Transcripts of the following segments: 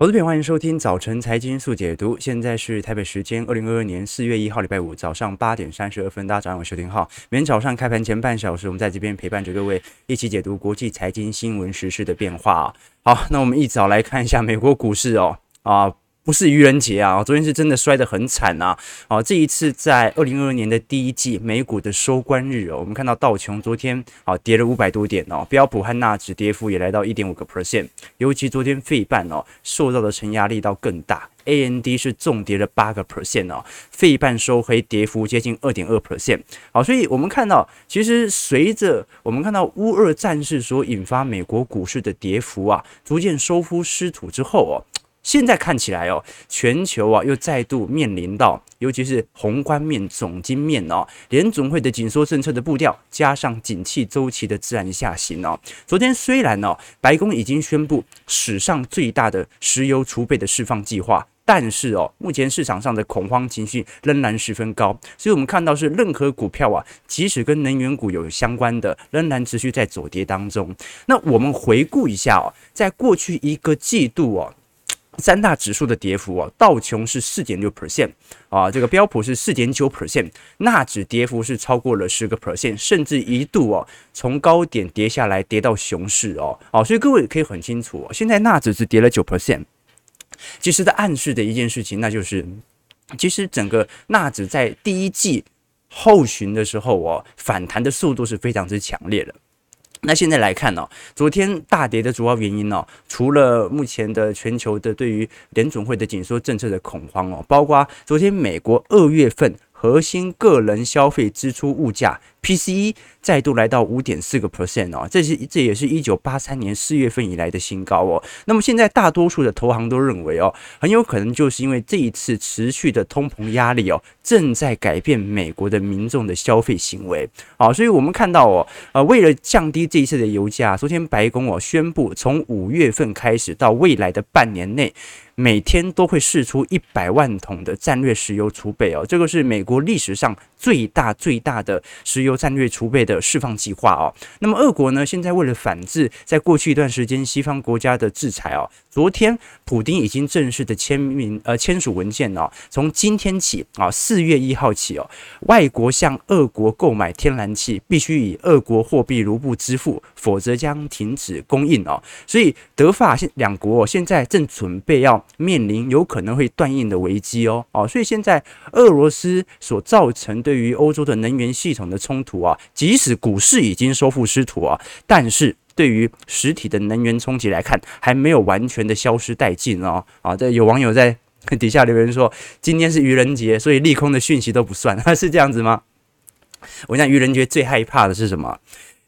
投资品，欢迎收听早晨财经速解读。现在是台北时间二零二二年四月一号礼拜五早上八点三十二分，大家早上好，我是丁浩。每天早上开盘前半小时，我们在这边陪伴着各位一起解读国际财经新闻时事的变化。好，那我们一早来看一下美国股市哦啊。不是愚人节啊！昨天是真的摔得很惨啊！啊，这一次在二零二二年的第一季美股的收官日哦，我们看到道琼昨天啊跌了五百多点哦，标普和纳指跌幅也来到一点五个 percent，尤其昨天费半哦受到的承压力到更大，A N D 是重跌了八个 percent 哦，费半收黑跌幅接近二点二 percent。好，所以我们看到，其实随着我们看到乌俄战事所引发美国股市的跌幅啊，逐渐收复失土之后哦。现在看起来哦，全球啊又再度面临到，尤其是宏观面、总经面哦，联总会的紧缩政策的步调，加上景气周期的自然下行哦。昨天虽然哦，白宫已经宣布史上最大的石油储备的释放计划，但是哦，目前市场上的恐慌情绪仍然十分高，所以我们看到是任何股票啊，即使跟能源股有相关的，仍然持续在走跌当中。那我们回顾一下哦，在过去一个季度哦。三大指数的跌幅啊，道琼是四点六 percent 啊，这个标普是四点九 percent，纳指跌幅是超过了十个 percent，甚至一度哦从高点跌下来，跌到熊市哦，哦，所以各位可以很清楚哦，现在纳指是跌了九 percent，其实在暗示的一件事情，那就是其实整个纳指在第一季后旬的时候哦，反弹的速度是非常之强烈的。那现在来看呢、昨天大跌的主要原因呢、除了目前的全球的对于联总会的紧缩政策的恐慌哦，包括昨天美国二月份。核心个人消费支出物价 PCE 再度来到五点四个 percent 哦，这是这也是一九八三年四月份以来的新高哦。那么现在大多数的投行都认为哦，很有可能就是因为这一次持续的通膨压力哦，正在改变美国的民众的消费行为。好，所以我们看到哦，呃，为了降低这一次的油价，昨天白宫哦宣布，从五月份开始到未来的半年内。每天都会释出一百万桶的战略石油储备哦，这个是美国历史上最大最大的石油战略储备的释放计划哦。那么俄国呢，现在为了反制，在过去一段时间西方国家的制裁哦，昨天普丁已经正式的签名呃签署文件哦，从今天起啊，四月一号起哦，外国向俄国购买天然气必须以俄国货币卢布支付，否则将停止供应哦。所以德法现两国现在正准备要。面临有可能会断应的危机哦哦，所以现在俄罗斯所造成对于欧洲的能源系统的冲突啊，即使股市已经收复失土啊，但是对于实体的能源冲击来看，还没有完全的消失殆尽哦啊！这有网友在底下留言说，今天是愚人节，所以利空的讯息都不算，是这样子吗？我讲愚人节最害怕的是什么？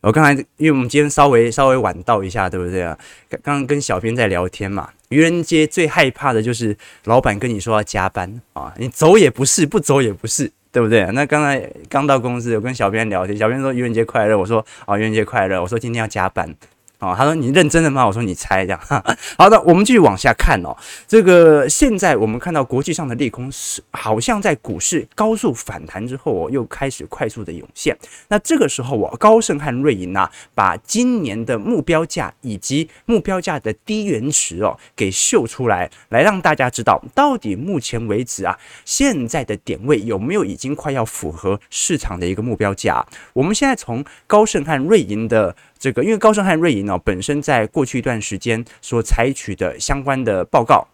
我刚才因为我们今天稍微稍微晚到一下，对不对啊？刚刚跟小编在聊天嘛。愚人节最害怕的就是老板跟你说要加班啊，你走也不是，不走也不是，对不对？那刚才刚到公司，我跟小编聊天，小编说愚人节快乐，我说啊愚人节快乐，我说今天要加班。哦，他说你认真的吗？我说你猜这样。哈，好的，我们继续往下看哦。这个现在我们看到国际上的利空是好像在股市高速反弹之后哦，又开始快速的涌现。那这个时候哦，高盛和瑞银啊，把今年的目标价以及目标价的低原值哦给秀出来，来让大家知道到底目前为止啊，现在的点位有没有已经快要符合市场的一个目标价？我们现在从高盛和瑞银的。这个，因为高盛和瑞银呢，本身在过去一段时间所采取的相关的报告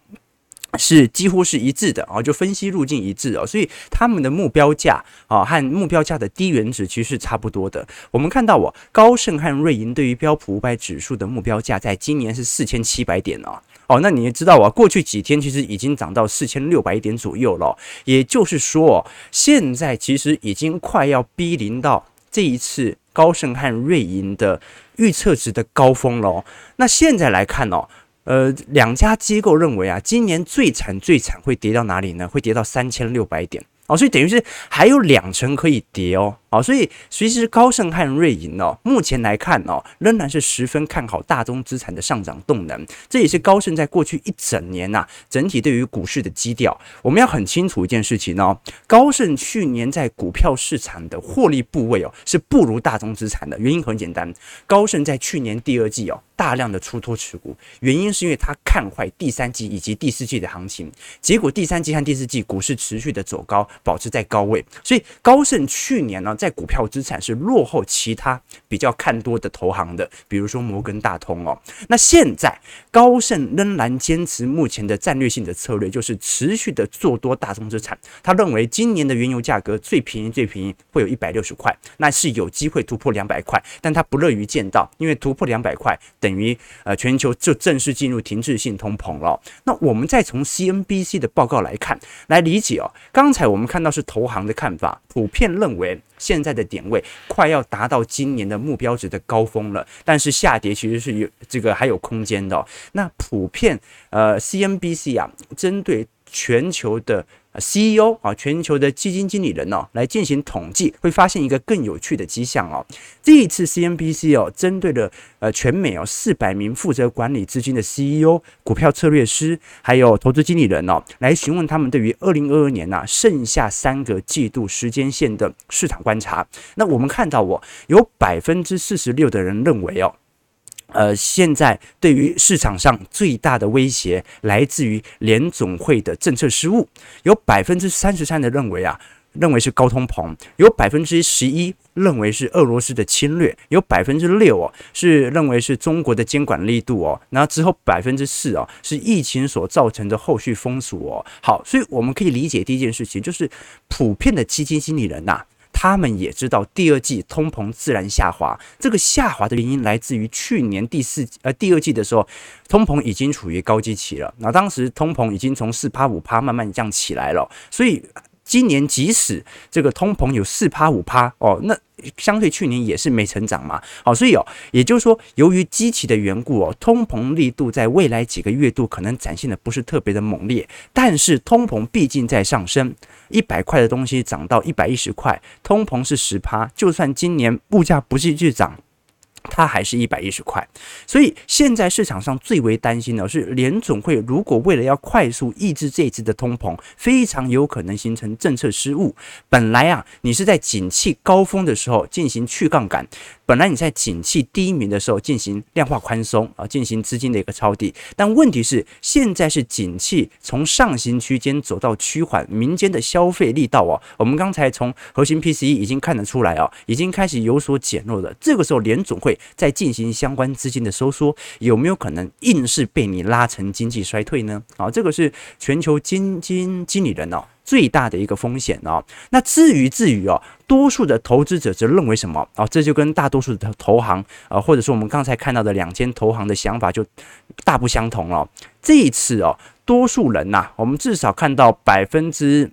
是几乎是一致的啊，就分析路径一致啊，所以他们的目标价啊和目标价的低原值其实是差不多的。我们看到我高盛和瑞银对于标普五百指数的目标价，在今年是四千七百点哦。哦，那你也知道啊，过去几天其实已经涨到四千六百点左右了，也就是说，现在其实已经快要逼临到这一次。高盛和瑞银的预测值的高峰了哦。那现在来看哦，呃，两家机构认为啊，今年最惨最惨会跌到哪里呢？会跌到三千六百点哦。所以等于是还有两成可以跌哦。啊，所以其实高盛和瑞银哦，目前来看哦，仍然是十分看好大宗资产的上涨动能。这也是高盛在过去一整年呐，整体对于股市的基调。我们要很清楚一件事情哦，高盛去年在股票市场的获利部位哦，是不如大宗资产的。原因很简单，高盛在去年第二季哦。大量的出脱持股，原因是因为他看坏第三季以及第四季的行情，结果第三季和第四季股市持续的走高，保持在高位，所以高盛去年呢，在股票资产是落后其他比较看多的投行的，比如说摩根大通哦。那现在高盛仍然坚持目前的战略性的策略，就是持续的做多大宗资产。他认为今年的原油价格最便宜最便宜会有一百六十块，那是有机会突破两百块，但他不乐于见到，因为突破两百块。等于呃，全球就正式进入停滞性通膨了。那我们再从 CNBC 的报告来看，来理解哦。刚才我们看到是投行的看法，普遍认为现在的点位快要达到今年的目标值的高峰了，但是下跌其实是有这个还有空间的。那普遍呃，CNBC 啊，针对全球的。CEO 啊，全球的基金经理人哦，来进行统计，会发现一个更有趣的迹象哦。这一次 CNBC 哦，针对了呃全美哦四百名负责管理资金的 CEO、股票策略师，还有投资经理人哦，来询问他们对于二零二二年呐剩下三个季度时间线的市场观察。那我们看到哦，有百分之四十六的人认为哦。呃，现在对于市场上最大的威胁来自于联总会的政策失误，有百分之三十三的认为啊，认为是高通膨，有百分之十一认为是俄罗斯的侵略，有百分之六哦是认为是中国的监管力度哦，然后之后百分之四哦是疫情所造成的后续封锁哦。好，所以我们可以理解第一件事情就是普遍的基金经理人呐、他们也知道第二季通膨自然下滑，这个下滑的原因来自于去年第四呃第二季的时候，通膨已经处于高基期了。那当时通膨已经从四趴五趴慢慢降起来了，所以今年即使这个通膨有四趴五趴哦，那。相对去年也是没成长嘛，好，所以哦，也就是说，由于机器的缘故哦，通膨力度在未来几个月度可能展现的不是特别的猛烈，但是通膨毕竟在上升，一百块的东西涨到一百一十块，通膨是十趴，就算今年物价不继续涨。它还是一百一十块，所以现在市场上最为担心的是联总会如果为了要快速抑制这一次的通膨，非常有可能形成政策失误。本来啊，你是在景气高峰的时候进行去杠杆。本来你在景气低迷的时候进行量化宽松啊，进行资金的一个抄底，但问题是现在是景气从上行区间走到趋缓，民间的消费力道哦，我们刚才从核心 PCE 已经看得出来哦，已经开始有所减弱了。这个时候联总会在进行相关资金的收缩，有没有可能硬是被你拉成经济衰退呢？啊，这个是全球基金经理人哦。最大的一个风险哦，那至于至于哦，多数的投资者则认为什么哦？这就跟大多数的投行啊，或者说我们刚才看到的两间投行的想法就大不相同了。这一次哦，多数人呐，我们至少看到百分之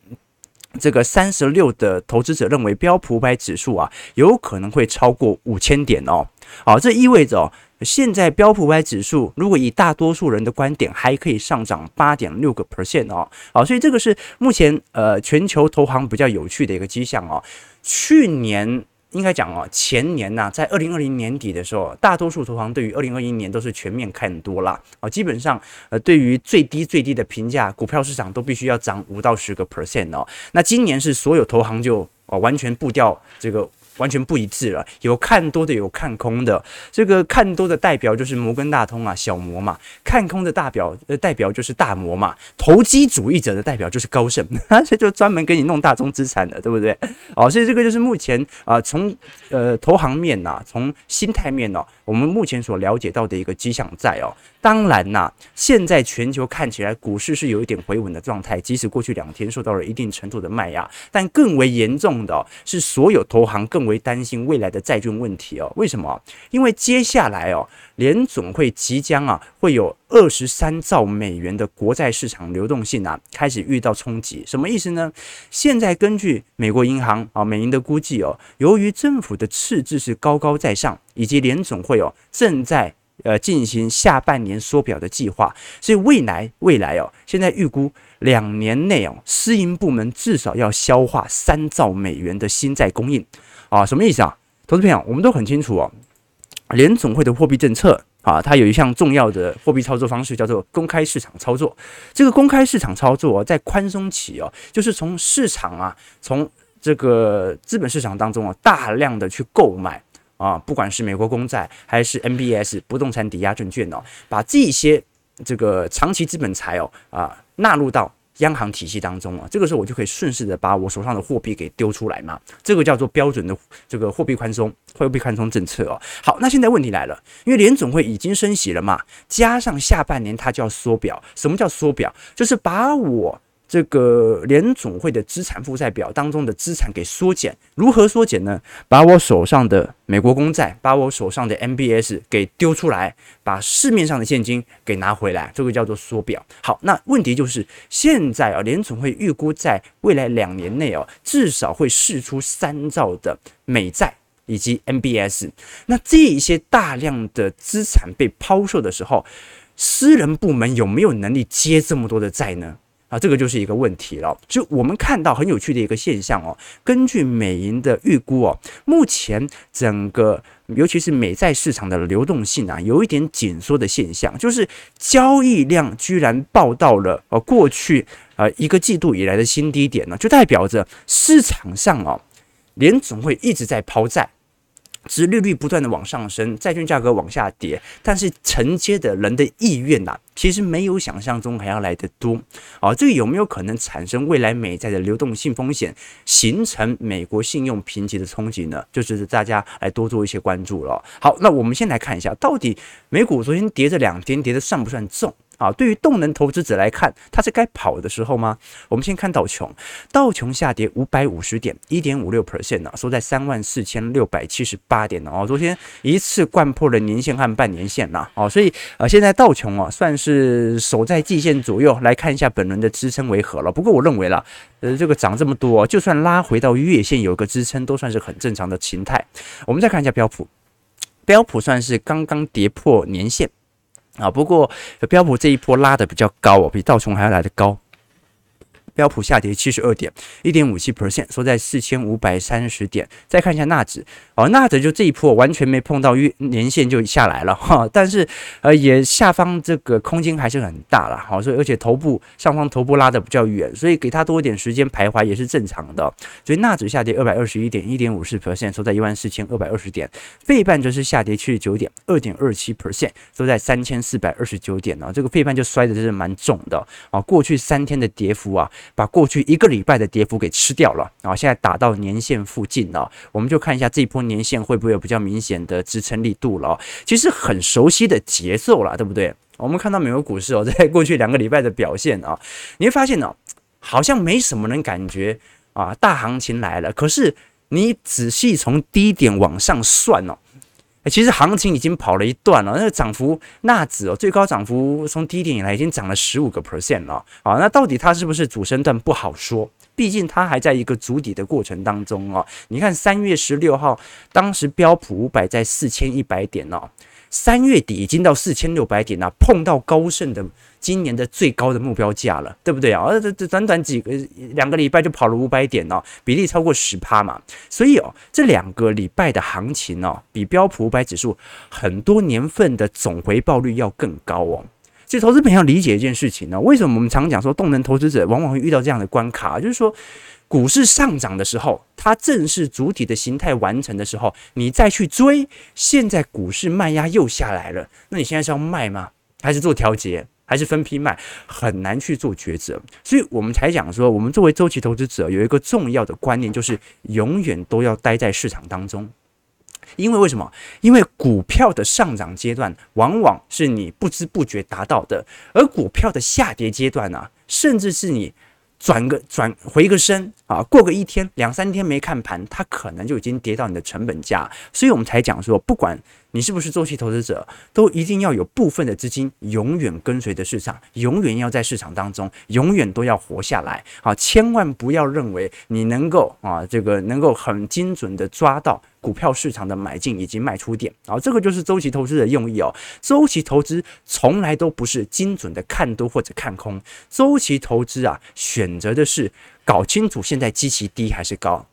这个三十六的投资者认为标普五百指数啊，有可能会超过五千点哦。好，这意味着哦。现在标普五百指数，如果以大多数人的观点，还可以上涨八点六个 percent 哦，好，所以这个是目前呃全球投行比较有趣的一个迹象哦。去年应该讲哦，前年呐、在二零二零年底的时候，大多数投行对于二零二一年都是全面看多了啊，基本上呃对于最低最低的评价，股票市场都必须要涨五到十个 percent 哦。那今年是所有投行就哦完全步调这个。完全不一致了，有看多的，有看空的。这个看多的代表就是摩根大通啊，小摩嘛；看空的代表呃代表就是大摩嘛。投机主义者的代表就是高盛，这就专门给你弄大宗资产的，对不对？哦，所以这个就是目前啊，从呃投行面呐，从心态面呢，我们目前所了解到的一个迹象在哦。当然呐，现在全球看起来股市是有一点回稳的状态，即使过去两天受到了一定程度的卖压，但更为严重的是所有投行更为担心未来的债券问题哦。为什么？因为接下来哦，联总会即将啊会有二十三兆美元的国债市场流动性啊开始遇到冲击。什么意思呢？现在根据美国银行啊美银的估计哦，由于政府的赤字是高高在上，以及联总会哦正在呃，进行下半年缩表的计划，所以未来未来哦，现在预估两年内哦，私营部门至少要消化三兆美元的新债供应。啊，什么意思啊？投资朋友，我们都很清楚哦，联总会的货币政策啊，它有一项重要的货币操作方式叫做公开市场操作。这个公开市场操作在宽松期哦，就是从市场啊，从这个资本市场当中啊，大量的去购买啊，不管是美国公债还是 MBS 不动产抵押证券哦，把这些这个长期资本财哦啊纳入到央行体系当中啊，这个时候我就可以顺势的把我手上的货币给丢出来嘛，这个叫做标准的这个货币宽松、货币宽松政策哦。好，那现在问题来了，因为联总会已经升息了嘛，加上下半年它就要缩表，什么叫缩表？就是把我。这个联总会的资产负债表当中的资产给缩减，如何缩减呢？把我手上的美国公债，把我手上的 MBS 给丢出来，把市面上的现金给拿回来，这个叫做缩表。好，那问题就是现在啊，联总会预估在未来两年内哦，至少会释出三兆的美债以及 MBS。那这一些大量的资产被抛售的时候，私人部门有没有能力接这么多的债呢？啊，这个就是一个问题了。就我们看到很有趣的一个现象哦，根据美银的预估哦，目前整个尤其是美债市场的流动性啊，有一点紧缩的现象，就是交易量居然报到了呃过去呃一个季度以来的新低点呢，就代表着市场上哦，联总会一直在抛债。殖利率不断的往上升，债券价格往下跌，但是承接的人的意愿呐、其实没有想象中还要来得多。啊，这个有没有可能产生未来美债的流动性风险，形成美国信用评级的冲击呢？就是大家来多做一些关注了。好，那我们先来看一下，到底美股昨天跌这两天跌的算不算重？啊，对于动能投资者来看，它是该跑的时候吗？我们先看道琼，道琼下跌五百五十点，一点五六 percent 呢，收在三万四千六百七十八点呢。哦，昨天一次掼破了年线和半年线呐。哦，所以呃，现在道琼啊，算是守在季线左右，来看一下本轮的支撑为何了。不过我认为了，呃，这个涨这么多，就算拉回到月线有个支撑，都算是很正常的形态。我们再看一下标普，标普算是刚刚跌破年线。啊，不过标普这一波拉的比较高哦，比道琼还要来的高。标普下跌七十二点，一点五七 percent，收在四千五百三十点。再看一下纳指，哦，纳指就这一波完全没碰到月年线就下来了哈，但是呃也下方这个空间还是很大了，哈，所以而且头部上方头部拉的比较远，所以给它多一点时间徘徊也是正常的。所以纳指下跌二百二十一点，一点五四 percent，收在一万四千二百二十点。费半则是下跌七十九点，二点二七 percent，收在三千四百二十九点呢。这个费半就摔的真是蛮重的啊，过去三天的跌幅啊。把过去一个礼拜的跌幅给吃掉了啊！现在打到年线附近了，我们就看一下这一波年线会不会有比较明显的支撑力度了。其实很熟悉的节奏了，对不对？我们看到美国股市哦，在过去两个礼拜的表现啊，你会发现哦，好像没什么人感觉啊，大行情来了。可是你仔细从低点往上算哦。其实行情已经跑了一段了，那个涨幅纳指哦，最高涨幅从低点以来已经涨了十五个 percent 了啊！那到底它是不是主升段不好说，毕竟它还在一个筑底的过程当中哦。你看三月十六号，当时标普五百在四千一百点哦。三月底已经到四千六百点了，碰到高盛的今年的最高的目标价了，对不对啊？这这短短几个两个礼拜就跑了五百点哦，比例超过十趴嘛。所以哦，这两个礼拜的行情哦，比标普五百指数很多年份的总回报率要更高哦。所以投资朋友理解一件事情呢，为什么我们常讲说动能投资者往往会遇到这样的关卡，就是说。股市上涨的时候，它正是主体的形态完成的时候，你再去追。现在股市卖压又下来了，那你现在是要卖吗？还是做调节？还是分批卖？很难去做抉择。所以我们才讲说，我们作为周期投资者，有一个重要的观念，就是永远都要待在市场当中。因为为什么？因为股票的上涨阶段，往往是你不知不觉达到的，而股票的下跌阶段呢、甚至是你。转个转回个身啊，过个一天两三天没看盘，它可能就已经跌到你的成本价，所以我们才讲说，不管你是不是周期投资者，都一定要有部分的资金永远跟随着市场，永远要在市场当中，永远都要活下来啊！千万不要认为你能够啊，这个能够很精准的抓到。股票市场的买进以及卖出点，啊，这个就是周期投资的用意哦。周期投资从来都不是精准的看多或者看空，周期投资啊，选择的是搞清楚现在基期低还是高，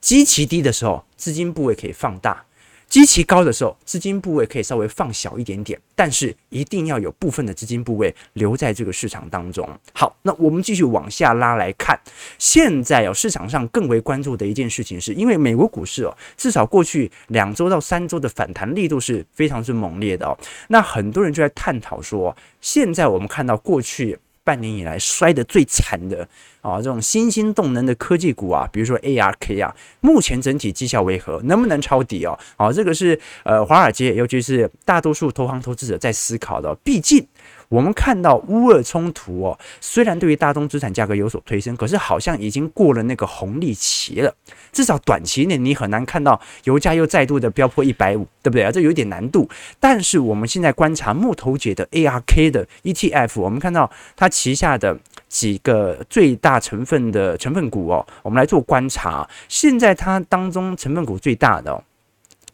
基期低的时候，资金部位可以放大。极其高的时候，资金部位可以稍微放小一点点，但是一定要有部分的资金部位留在这个市场当中。好，那我们继续往下拉来看，现在哦，市场上更为关注的一件事情是，因为美国股市哦，至少过去两周到三周的反弹力度是非常之猛烈的哦。那很多人就在探讨说，现在我们看到过去半年以来摔得最惨的。啊，这种新兴动能的科技股啊，比如说 ARK 啊，目前整体绩效为何？能不能抄底哦？啊，这个是呃，华尔街，尤其是大多数投行投资者在思考的。毕竟我们看到乌俄冲突哦，虽然对于大宗资产价格有所推升，可是好像已经过了那个红利期了。至少短期内你很难看到油价又再度的飙破一百五，对不对啊？这有点难度。但是我们现在观察木头姐的 ARK 的 ETF，我们看到它旗下的。几个最大成分的成分股哦，我们来做观察。现在它当中成分股最大的哦，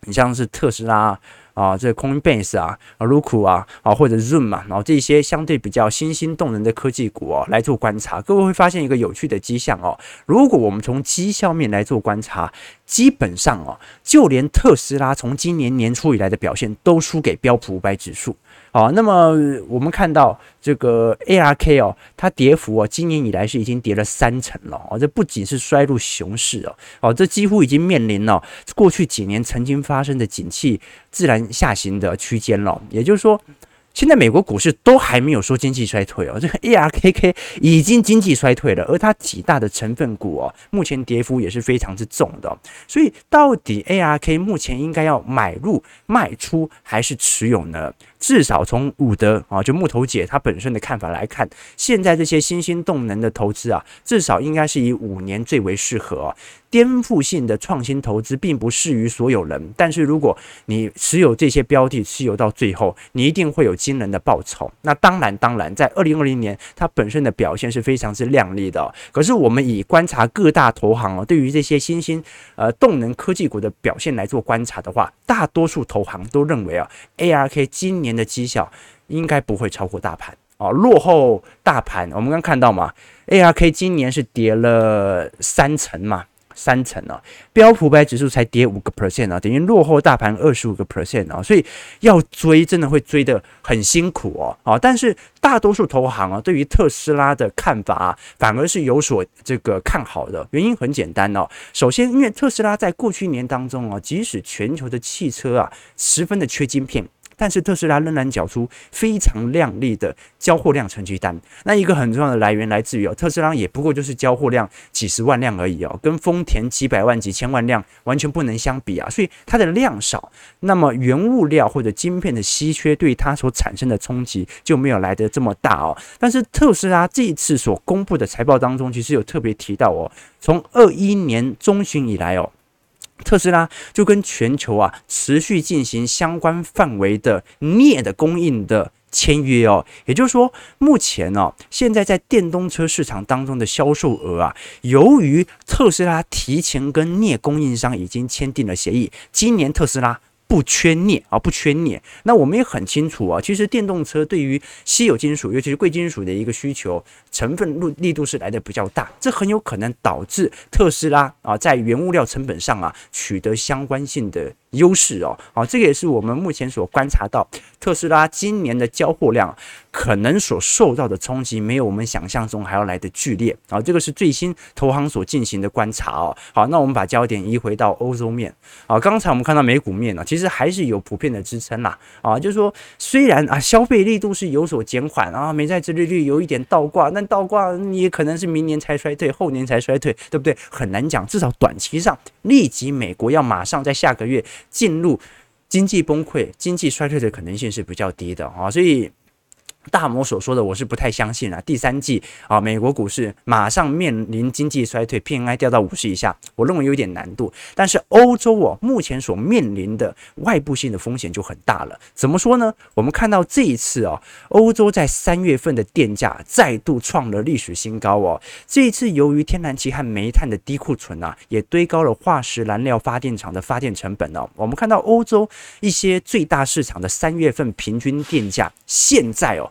你像是特斯拉啊，这个 Coinbase 啊，啊，Roku 啊，啊或者 Zoom 嘛，然后这些相对比较新兴动能的科技股哦，来做观察。各位会发现一个有趣的迹象哦，如果我们从绩效面来做观察，基本上哦，就连特斯拉从今年年初以来的表现都输给标普五百指数。好，那么我们看到这个 ARK 哦，它跌幅哦，今年以来是已经跌了三成了哦，这不仅是衰入熊市哦，哦，这几乎已经面临了过去几年曾经发生的景气自然下行的区间了，也就是说。现在美国股市都还没有说经济衰退哦，这个 ARKK 已经经济衰退了，而它几大的成分股哦，目前跌幅也是非常之重的。所以到底 ARK 目前应该要买入、卖出还是持有呢？至少从伍德啊，就木头姐她本身的看法来看，现在这些新兴动能的投资啊，至少应该是以五年最为适合。颠覆性的创新投资并不适于所有人，但是如果你持有这些标的，持有到最后，你一定会有惊人的报酬。那当然，当然，在二零二零年，它本身的表现是非常之亮丽的。可是，我们以观察各大投行哦，对于这些新兴呃动能科技股的表现来做观察的话，大多数投行都认为啊，ARK 今年的绩效应该不会超过大盘哦，落后大盘。我们刚看到嘛，ARK 今年是跌了三成嘛。三成啊，标普百指数才跌五个 percent 啊，等于落后大盘二十五个 percent 啊，所以要追真的会追得很辛苦哦啊！但是大多数投行啊，对于特斯拉的看法，反而是有所这个看好的。原因很简单哦，首先因为特斯拉在过去一年当中啊，即使全球的汽车啊十分的缺晶片。但是特斯拉仍然缴出非常亮丽的交货量成绩单。那一个很重要的来源来自于哦，特斯拉也不过就是交货量几十万辆而已哦，跟丰田几百万、几千万辆完全不能相比啊。所以它的量少，那么原物料或者晶片的稀缺对它所产生的冲击就没有来得这么大哦。但是特斯拉这一次所公布的财报当中，其实有特别提到哦，从二一年中旬以来哦。特斯拉就跟全球啊持续进行相关范围的镍的供应的签约哦，也就是说，目前哦，现在在电动车市场当中的销售额啊，由于特斯拉提前跟镍供应商已经签订了协议，今年特斯拉。不缺镍啊，不缺镍。那我们也很清楚啊，其实电动车对于稀有金属，尤其是贵金属的一个需求成分力力度是来的比较大，这很有可能导致特斯拉啊在原物料成本上啊取得相关性的优势哦。啊，这个也是我们目前所观察到特斯拉今年的交货量可能所受到的冲击，没有我们想象中还要来的剧烈啊。这个是最新投行所进行的观察哦。好，那我们把焦点移回到欧洲面啊，刚才我们看到美股面呢，其实。还是有普遍的支撑啦，啊，就是说，虽然啊消费力度是有所减缓啊，美债殖利率有一点倒挂，但倒挂也可能是明年才衰退，后年才衰退，对不对？很难讲，至少短期上，立即美国要马上在下个月进入经济崩溃、经济衰退的可能性是比较低的啊，所以。大摩所说的我是不太相信啊，第三季啊，美国股市马上面临经济衰退，PMI 掉到五十以下，我认为有点难度。但是欧洲哦，目前所面临的外部性的风险就很大了。怎么说呢？我们看到这一次哦，欧洲在三月份的电价再度创了历史新高哦。这一次由于天然气和煤炭的低库存啊，也堆高了化石燃料发电厂的发电成本哦。我们看到欧洲一些最大市场的三月份平均电价现在哦。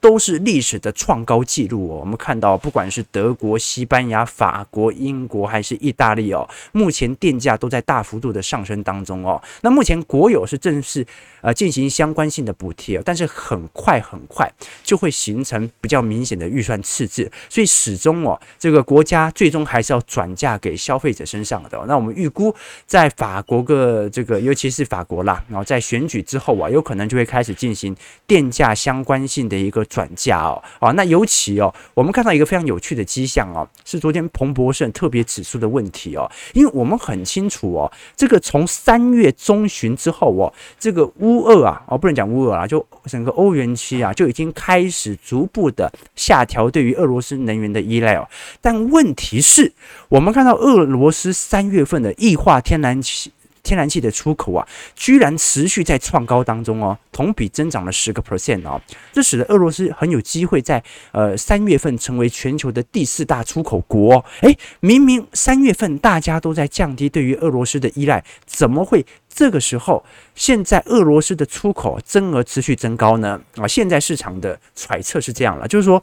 都是历史的创高纪录哦。我们看到，不管是德国、西班牙、法国、英国还是意大利哦，目前电价都在大幅度的上升当中哦。那目前国有是正式呃进行相关性的补贴，但是很快很快就会形成比较明显的预算赤字，所以始终哦，这个国家最终还是要转嫁给消费者身上的。那我们预估，在法国个这个，尤其是法国啦，然后在选举之后啊，有可能就会开始进行电价相关性的一个转嫁哦。啊，那尤其哦，我们看到一个非常有趣的迹象哦，是昨天彭博社特别指出的问题哦，因为我们很清楚哦，这个从三月中旬之后哦，这个乌俄啊，哦，不能讲乌俄啊，就整个欧元区啊，就已经开始逐步的下调对于俄罗斯能源的依赖哦。但问题是，我们看到俄罗斯三月份的液化天然气。天然气的出口啊，居然持续在创高当中哦，同比增长了十个 percent 哦，这使得俄罗斯很有机会在呃三月份成为全球的第四大出口国。诶，明明三月份大家都在降低对于俄罗斯的依赖，怎么会这个时候现在俄罗斯的出口增额持续增高呢？啊，现在市场的揣测是这样了，就是说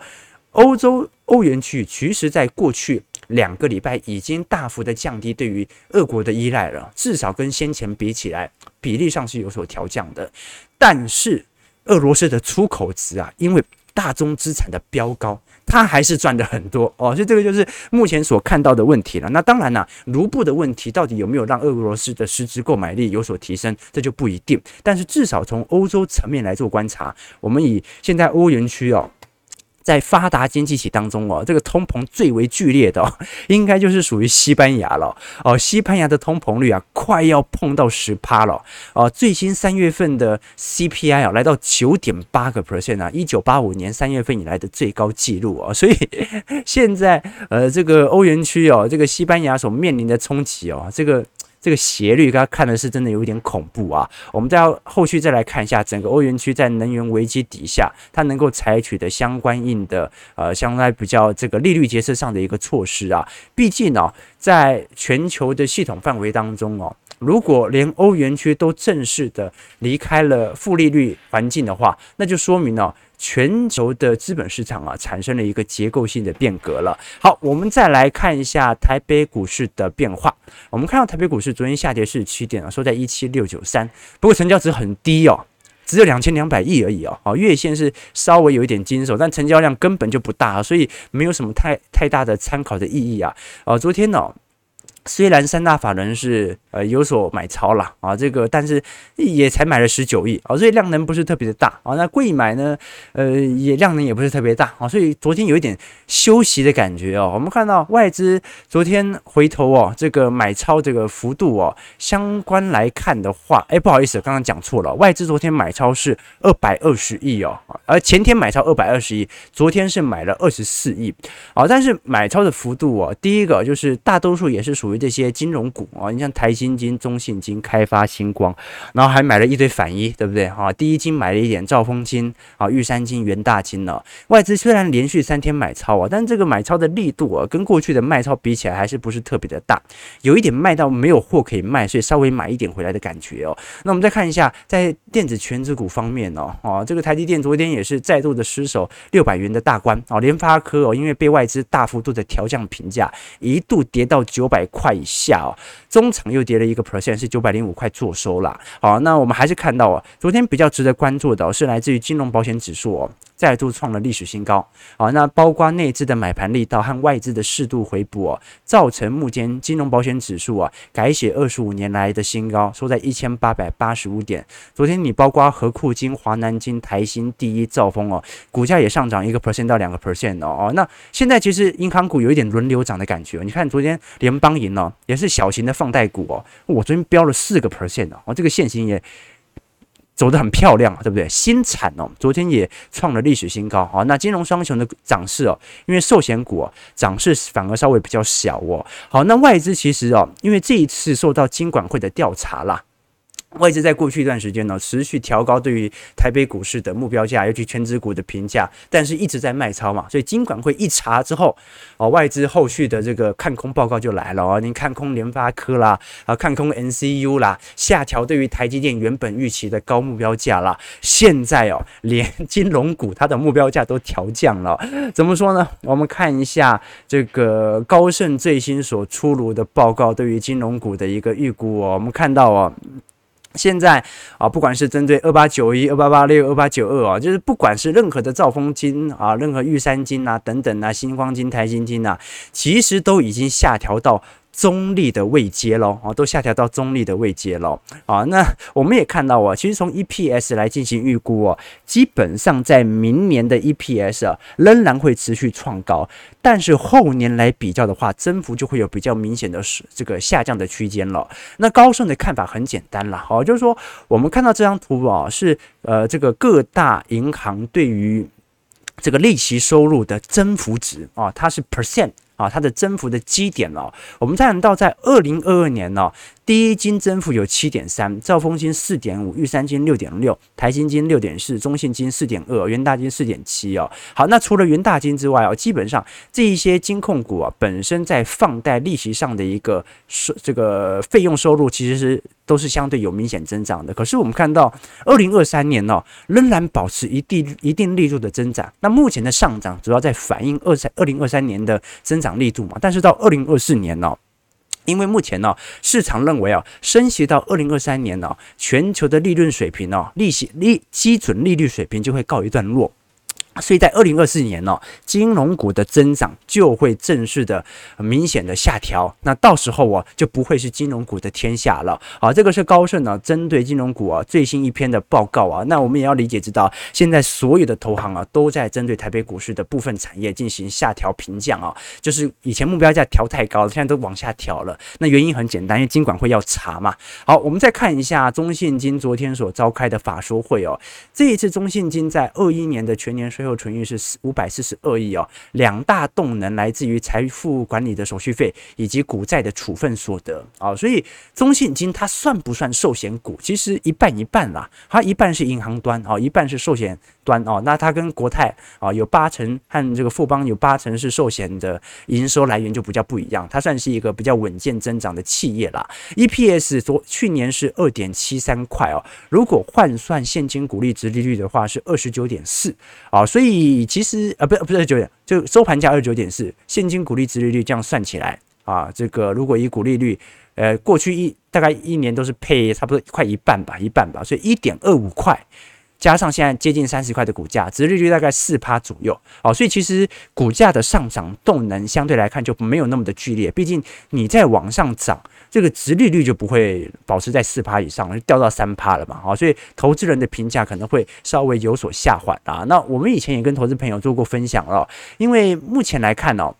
欧洲欧元区其实在过去。两个礼拜已经大幅的降低对于俄国的依赖了，至少跟先前比起来，比例上是有所调降的。但是俄罗斯的出口值啊，因为大宗资产的飙高，它还是赚的很多哦，所以这个就是目前所看到的问题了。那当然了，卢布的问题到底有没有让俄罗斯的实质购买力有所提升，这就不一定。但是至少从欧洲层面来做观察，我们以现在欧元区哦。在发达经济体当中哦，这个通膨最为剧烈的哦，应该就是属于西班牙了哦。西班牙的通膨率啊，快要碰到十趴了哦。最新三月份的 CPI 啊，来到九点八个 percent 啊，一九八五年三月份以来的最高纪录啊。所以现在呃，这个欧元区哦，这个西班牙所面临的冲击哦，这个。这个斜率，大家看的是真的有一点恐怖啊！我们再后续再来看一下整个欧元区在能源危机底下，它能够采取的相关应的呃，相对比较这个利率决策上的一个措施啊。毕竟呢、在全球的系统范围当中哦，如果连欧元区都正式的离开了负利率环境的话，那就说明呢、哦。全球的资本市场啊，产生了一个结构性的变革了。好，我们再来看一下台北股市的变化。我们看到台北股市昨天下跌是七点啊，收在一七六九三，不过成交值很低哦，只有两千两百亿而已哦。好，月线是稍微有一点惊手，但成交量根本就不大啊，所以没有什么太太大的参考的意义啊。啊，昨天呢、虽然三大法人是呃有所买超了啊，这个但是也才买了十九亿啊，所以量能不是特别的大啊。那贵买呢，呃也量能也不是特别大啊，所以昨天有一点休息的感觉哦。我们看到外资昨天回头哦，这个买超这个幅度哦，相关来看的话，哎不好意思，刚刚讲错了，外资昨天买超是二百二十亿哦，而前天买超二百二十亿，昨天是买了二十四亿啊，但是买超的幅度哦，第一个就是大多数也是属于。这些金融股啊，你像台新金、中信金、开发星光，然后还买了一堆反一，对不对？哈，第一金买了一点，兆丰金啊、玉山金、元大金呢。外资虽然连续三天买超啊，但这个买超的力度啊，跟过去的卖超比起来，还是不是特别的大，有一点卖到没有货可以卖，所以稍微买一点回来的感觉哦。那我们再看一下，在电子权值股方面哦，啊，这个台积电昨天也是再度的失守六百元的大关啊，联发科哦，因为被外资大幅度的调降评价，一度跌到九百块。块以下哦，中场又跌了一个 percent，是九百零五块做收了。好，那我们还是看到啊，昨天比较值得关注的是来自于金融保险指数哦。再度创了历史新高，好，那包括内资的买盘力道和外资的适度回补哦，造成目前金融保险指数啊改写二十五年来的新高，收在一千八百八十五点。昨天你包括和库金、华南金、台新、第一、兆丰哦，股价也上涨一个 percent 到两个 percent 哦哦。那现在其实银行股有一点轮流涨的感觉，你看昨天联邦银哦也是小型的放贷股哦，我昨天飙了四个 percent 哦，这个线型也。走得很漂亮，对不对？新产哦，昨天也创了历史新高啊。那金融双雄的涨势哦，因为寿险股哦涨势反而稍微比较小哦。好，那外资其实哦，因为这一次受到金管会的调查啦。外资在过去一段时间呢，持续调高对于台北股市的目标价，尤其权值股的评价，但是一直在卖超嘛，所以金管会一查之后，哦，外资后续的这个看空报告就来了哦，你看空联发科啦，啊，看空 NCU 啦，下调对于台积电原本预期的高目标价啦，现在哦，连 金融股它的目标价都调降了，怎么说呢？我们看一下这个高盛最新所出炉的报告，对于金融股的一个预估哦，我们看到哦。现在啊，不管是针对二八九一、二八八六、二八九二啊，就是不管是任何的兆丰金啊、任何玉山金啊等等啊、新光金、台新金啊，其实都已经下调到。中立的位阶喽，啊，都下调到中立的位阶喽，啊，那我们也看到啊，其实从 EPS 来进行预估哦，基本上在明年的 EPS，仍然会持续创高，但是后年来比较的话，增幅就会有比较明显的这个下降的区间了。那高盛的看法很简单了，哦，就是说我们看到这张图啊，是呃这个各大银行对于这个利息收入的增幅值啊，它是 percent。啊，它的增幅的基点哦，我们再看到在二零二二年呢、第一金增幅有七点三，兆丰金四点五，玉山金六点六，台新金六点四，中信金四点二，元大金四点七哦。好，那除了元大金之外哦，基本上这一些金控股啊，本身在放贷利息上的一个收这个费用收入，其实是都是相对有明显增长的。可是我们看到二零二三年哦，仍然保持一定一定力度的增长。那目前的上涨主要在反映二三二零二三年的增长力度嘛，但是到二零二四年呢、哦？因为目前呢，市场认为啊，升息到二零二三年呢，全球的利润水平呢，利息利基准利率水平就会告一段落。所以在二零二四年呢、金融股的增长就会正式的明显的下调，那到时候啊就不会是金融股的天下了。好，这个是高盛呢针对金融股啊最新一篇的报告啊。那我们也要理解知道，现在所有的投行啊都在针对台北股市的部分产业进行下调评价啊，就是以前目标价调太高了，现在都往下调了。那原因很简单，因为金管会要查嘛。好，我们再看一下中信金昨天所召开的法说会哦，这一次中信金在二一年的全年税后存余是五百四十二亿哦，两大动能来自于财富管理的手续费以及股债的处分所得啊，所以中信金它算不算寿险股？其实一半一半啦，它一半是银行端啊，一半是寿险端哦。那它跟国泰啊有八成和这个富邦有八成是寿险的营收来源就比较不一样，它算是一个比较稳健增长的企业啦。EPS 昨去年是二点七三块哦，如果换算现金股利值利率的话是二十九点四啊，所以。其实啊，不不是九点，就收盘价二十九点四，现金股利值利率这样算起来啊，这个如果以股利率，呃，过去一大概一年都是配差不多快一半吧，一半吧，所以一点二五块。加上现在接近三十块的股价，殖利率大概四趴左右，哦，所以其实股价的上涨动能相对来看就没有那么的剧烈。毕竟你在往上涨，这个殖利率就不会保持在四趴以上，就掉到三趴了嘛，哦，所以投资人的评价可能会稍微有所下滑啊。那我们以前也跟投资朋友做过分享了，因为目前来看哦。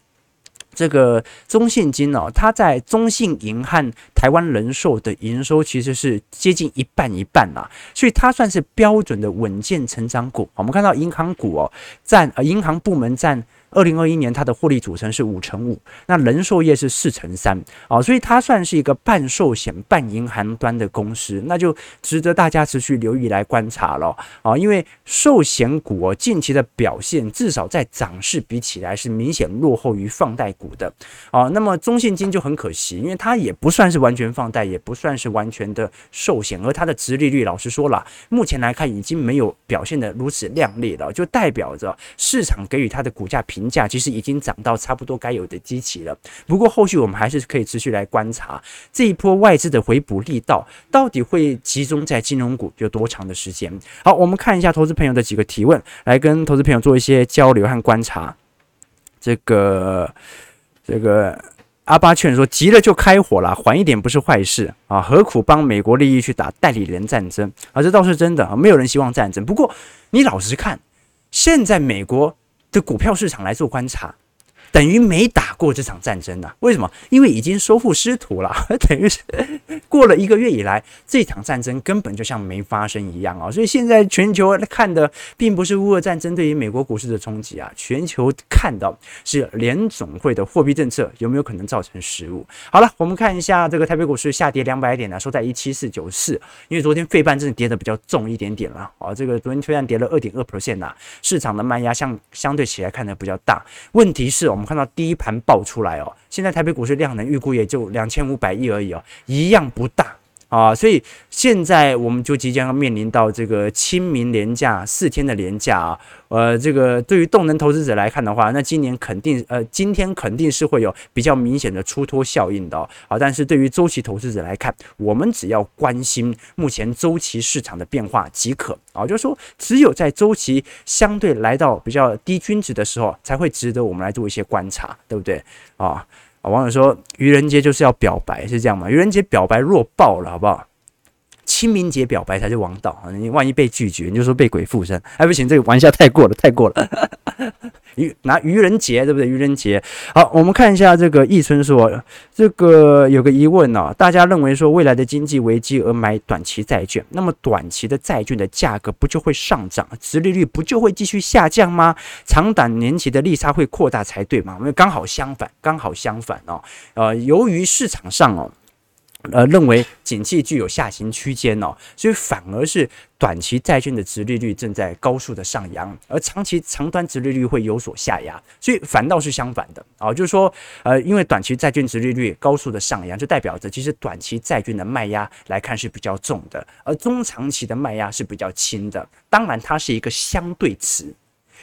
这个中信金哦，它在中信银和台湾人寿的营收其实是接近一半一半啦，所以它算是标准的稳健成长股。我们看到银行股哦，占呃银行部门占。二零二一年它的获利组成是五成五，那人寿业是四成三啊，所以它算是一个半寿险半银行端的公司，那就值得大家持续留意来观察了啊，因为寿险股哦近期的表现至少在涨势比起来是明显落后于放贷股的啊，那么中信金就很可惜，因为它也不算是完全放贷，也不算是完全的寿险，而它的殖利率老实说了，目前来看已经没有表现得如此亮丽了，就代表着市场给予它的股价评。价其实已经涨到差不多该有的基期了，不过后续我们还是可以持续来观察这一波外资的回补力道到底会集中在金融股有多长的时间。好，我们看一下投资朋友的几个提问，来跟投资朋友做一些交流和观察。这个这个阿巴劝说急了就开火了，缓一点不是坏事啊，何苦帮美国利益去打代理人战争啊？这倒是真的啊，没有人希望战争。不过你老实看，现在美国。的股票市场来做观察，等于没打过这场战争呢、啊？为什么？因为已经收复失土了，等于是过了一个月以来，这场战争根本就像没发生一样啊！所以现在全球看的并不是乌俄战争对于美国股市的冲击啊，全球看到是联总会的货币政策有没有可能造成失误。好了，我们看一下这个台北股市下跌两百点呢，收在一七四九四，因为昨天费半真的跌的比较重一点点了啊，这个昨天虽然跌了二点二 percent 呐，市场的卖压相相对起来看的比较大。问题是我们看到第一盘爆出来哦，现在台北股市量能预估也就两千五百亿而已哦，一样不大。啊，所以现在我们就即将要面临到这个清明连假四天的连假啊，呃，这个对于动能投资者来看的话，那今年肯定呃，今天肯定是会有比较明显的出脱效应的啊。但是对于周期投资者来看，我们只要关心目前周期市场的变化即可啊，就是说只有在周期相对来到比较低均值的时候，才会值得我们来做一些观察，对不对啊？网友说：“愚人节就是要表白，是这样吗？愚人节表白弱爆了，好不好？清明节表白才是王道啊！你万一被拒绝，你就说被鬼附身。哎，不行，这个玩笑太过了，太过了。愚拿愚人节，对不对？愚人节。好，我们看一下这个易春说，这个有个疑问哦，大家认为说未来的经济危机而买短期债券，那么短期的债券的价格不就会上涨，殖利率不就会继续下降吗？长短年期的利差会扩大才对嘛？因为刚好相反，刚好相反哦。呃，由于市场上哦。呃，认为景气具有下行区间哦，所以反而是短期债券的殖利率正在高速的上扬，而长期长端殖利率会有所下压，所以反倒是相反的啊，就是说，呃，因为短期债券殖利率高速的上扬，就代表着其实短期债券的卖压来看是比较重的，而中长期的卖压是比较轻的。当然，它是一个相对词，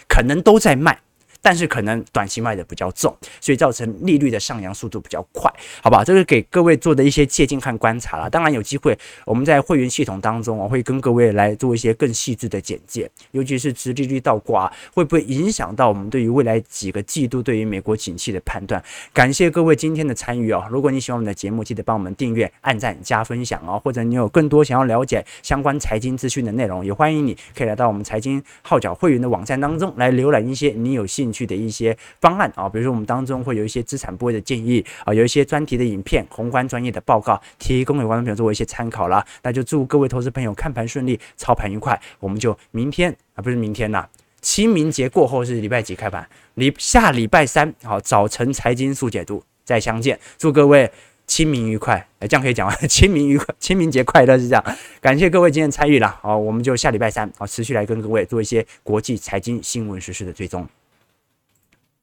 可能都在卖。但是可能短期卖的比较重，所以造成利率的上扬速度比较快，好吧？这是给各位做的一些借鉴和观察了。当然有机会，我们在会员系统当中，我会跟各位来做一些更细致的简介，尤其是直利率倒挂会不会影响到我们对于未来几个季度对于美国景气的判断。感谢各位今天的参与哦！如果你喜欢我们的节目，记得帮我们订阅、按赞、加分享哦。或者你有更多想要了解相关财经资讯的内容，也欢迎你可以来到我们财经号角会员的网站当中来浏览一些你有兴趣的一些方案啊，比如说我们当中会有一些资产部位的建议啊，有一些专题的影片、宏观专业的报告，提供给观众朋友做一些参考了。那就祝各位投资朋友看盘顺利，操盘愉快。我们就明天啊，不是明天呐，清明节过后是礼拜几开盘？礼下礼拜三好，早晨财经速解读再相见。祝各位清明愉快，哎，这样可以讲吗？清明愉快，清明节快乐是这样。感谢各位今天参与了，好，我们就下礼拜三好，持续来跟各位做一些国际财经新闻时事的追踪。